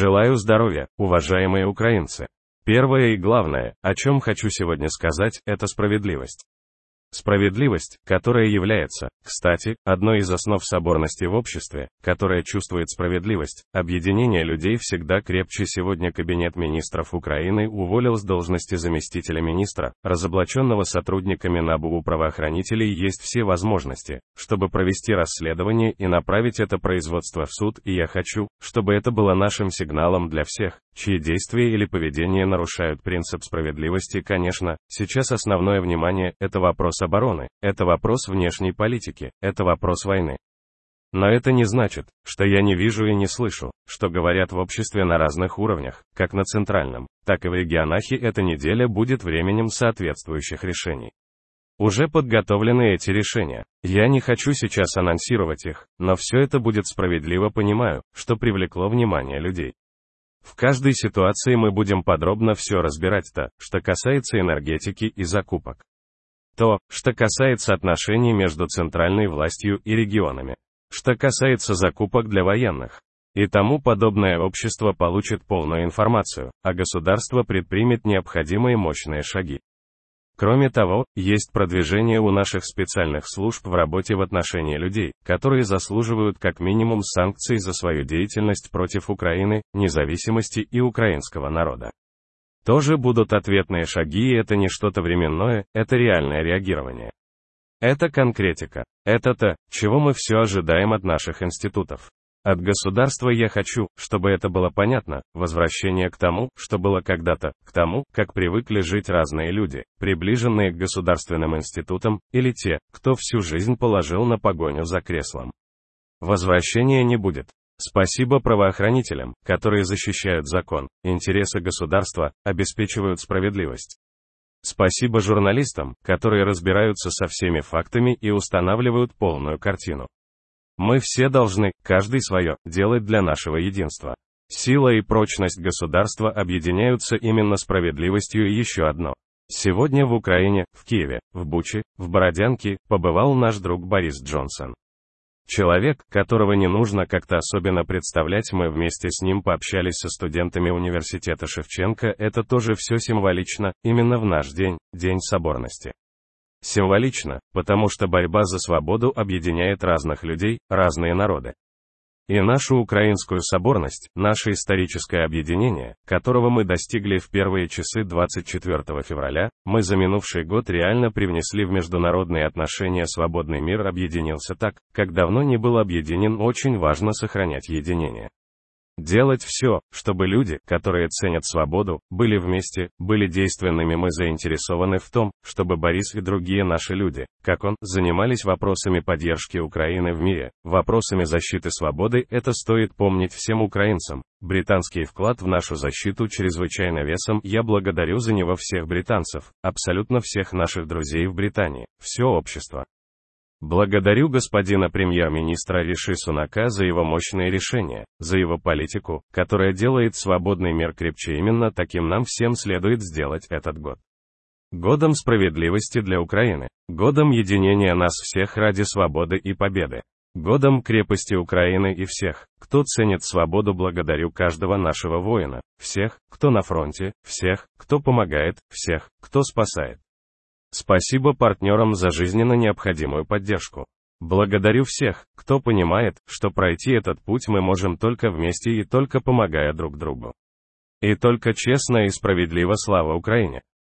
Желаю здоровья, уважаемые украинцы. Первое и главное, о чем хочу сегодня сказать, это справедливость. Справедливость, которая является, кстати, одной из основ соборности в обществе, которая чувствует справедливость, объединение людей всегда крепче сегодня Кабинет министров Украины уволил с должности заместителя министра, разоблаченного сотрудниками НАБУ у правоохранителей есть все возможности, чтобы провести расследование и направить это производство в суд, и я хочу, чтобы это было нашим сигналом для всех, чьи действия или поведение нарушают принцип справедливости, конечно, сейчас основное внимание – это вопрос обороны, это вопрос внешней политики, это вопрос войны. Но это не значит, что я не вижу и не слышу, что говорят в обществе на разных уровнях, как на центральном, так и в регионах и эта неделя будет временем соответствующих решений. Уже подготовлены эти решения. Я не хочу сейчас анонсировать их, но все это будет справедливо понимаю, что привлекло внимание людей. В каждой ситуации мы будем подробно все разбирать то, что касается энергетики и закупок. То, что касается отношений между центральной властью и регионами. Что касается закупок для военных. И тому подобное общество получит полную информацию, а государство предпримет необходимые мощные шаги. Кроме того, есть продвижение у наших специальных служб в работе в отношении людей, которые заслуживают как минимум санкций за свою деятельность против Украины, независимости и украинского народа. Тоже будут ответные шаги и это не что-то временное, это реальное реагирование. Это конкретика. Это то, чего мы все ожидаем от наших институтов. От государства я хочу, чтобы это было понятно, возвращение к тому, что было когда-то, к тому, как привыкли жить разные люди, приближенные к государственным институтам, или те, кто всю жизнь положил на погоню за креслом. Возвращения не будет. Спасибо правоохранителям, которые защищают закон, интересы государства, обеспечивают справедливость. Спасибо журналистам, которые разбираются со всеми фактами и устанавливают полную картину. Мы все должны, каждый свое, делать для нашего единства. Сила и прочность государства объединяются именно справедливостью и еще одно. Сегодня в Украине, в Киеве, в Буче, в Бородянке, побывал наш друг Борис Джонсон. Человек, которого не нужно как-то особенно представлять, мы вместе с ним пообщались со студентами университета Шевченко, это тоже все символично, именно в наш день, День Соборности. Символично, потому что борьба за свободу объединяет разных людей, разные народы. И нашу украинскую соборность, наше историческое объединение, которого мы достигли в первые часы 24 февраля, мы за минувший год реально привнесли в международные отношения свободный мир объединился так, как давно не был объединен очень важно сохранять единение. Делать все, чтобы люди, которые ценят свободу, были вместе, были действенными. Мы заинтересованы в том, чтобы Борис и другие наши люди, как он, занимались вопросами поддержки Украины в мире, вопросами защиты свободы. Это стоит помнить всем украинцам. Британский вклад в нашу защиту чрезвычайно весом. Я благодарю за него всех британцев, абсолютно всех наших друзей в Британии, все общество. Благодарю господина премьер-министра Риши Сунака за его мощные решения, за его политику, которая делает свободный мир крепче именно таким нам всем следует сделать этот год. Годом справедливости для Украины, годом единения нас всех ради свободы и победы. Годом крепости Украины и всех, кто ценит свободу благодарю каждого нашего воина, всех, кто на фронте, всех, кто помогает, всех, кто спасает. Спасибо партнерам за жизненно необходимую поддержку. Благодарю всех, кто понимает, что пройти этот путь мы можем только вместе и только помогая друг другу. И только честно и справедливо слава Украине.